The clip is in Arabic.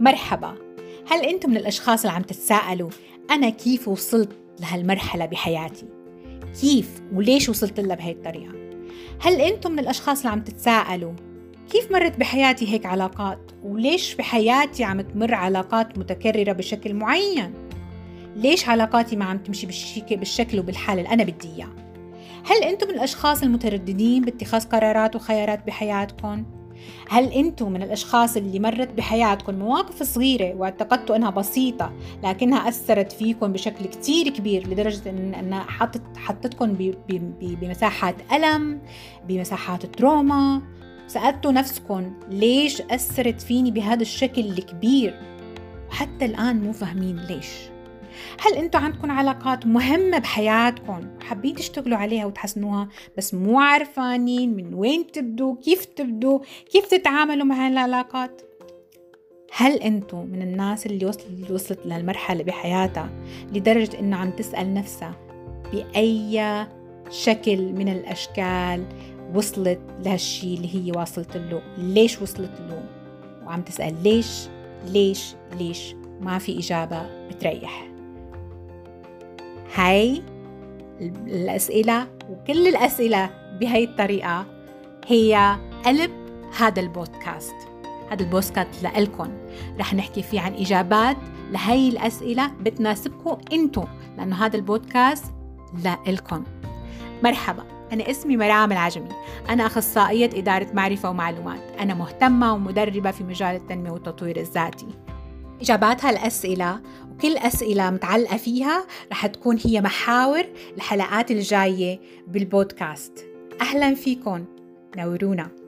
مرحبا هل أنتم من الأشخاص اللي عم تتساءلوا أنا كيف وصلت لهالمرحلة بحياتي؟ كيف وليش وصلت لها بهي الطريقة؟ هل أنتم من الأشخاص اللي عم تتساءلوا كيف مرت بحياتي هيك علاقات؟ وليش بحياتي عم تمر علاقات متكررة بشكل معين؟ ليش علاقاتي ما عم تمشي بالشكل وبالحال اللي أنا بدي إياه؟ هل أنتم من الأشخاص المترددين باتخاذ قرارات وخيارات بحياتكم؟ هل أنتم من الأشخاص اللي مرت بحياتكم مواقف صغيرة واعتقدتوا أنها بسيطة لكنها أثرت فيكم بشكل كتير كبير لدرجة إن أنها حطت حطتكم بمساحات ألم بمساحات تروما؟ سألتوا نفسكم ليش أثرت فيني بهذا الشكل الكبير؟ وحتى الآن مو فاهمين ليش. هل أنتم عندكم علاقات مهمة بحياتكم وحابين تشتغلوا عليها وتحسنوها بس مو عارفانين من وين تبدوا كيف تبدوا كيف تتعاملوا مع هالعلاقات؟ هل أنتم من الناس اللي وصلت, وصلت للمرحلة بحياتها لدرجة انه عم تسأل نفسها بأي شكل من الأشكال وصلت لهالشي اللي هي واصلت له؟ ليش وصلت له؟ وعم تسأل ليش ليش ليش؟ ما في إجابة بتريح. هاي الأسئلة وكل الأسئلة بهاي الطريقة هي قلب هذا البودكاست. هذا البودكاست لإلكم رح نحكي فيه عن إجابات لهي الأسئلة بتناسبكم أنتم لأنه هذا البودكاست لإلكم مرحبا أنا اسمي مرام العجمي. أنا أخصائية إدارة معرفة ومعلومات. أنا مهتمة ومدربة في مجال التنمية والتطوير الذاتي. إجابات هالأسئلة وكل أسئلة متعلقة فيها رح تكون هي محاور الحلقات الجاية بالبودكاست. أهلا فيكم نورونا.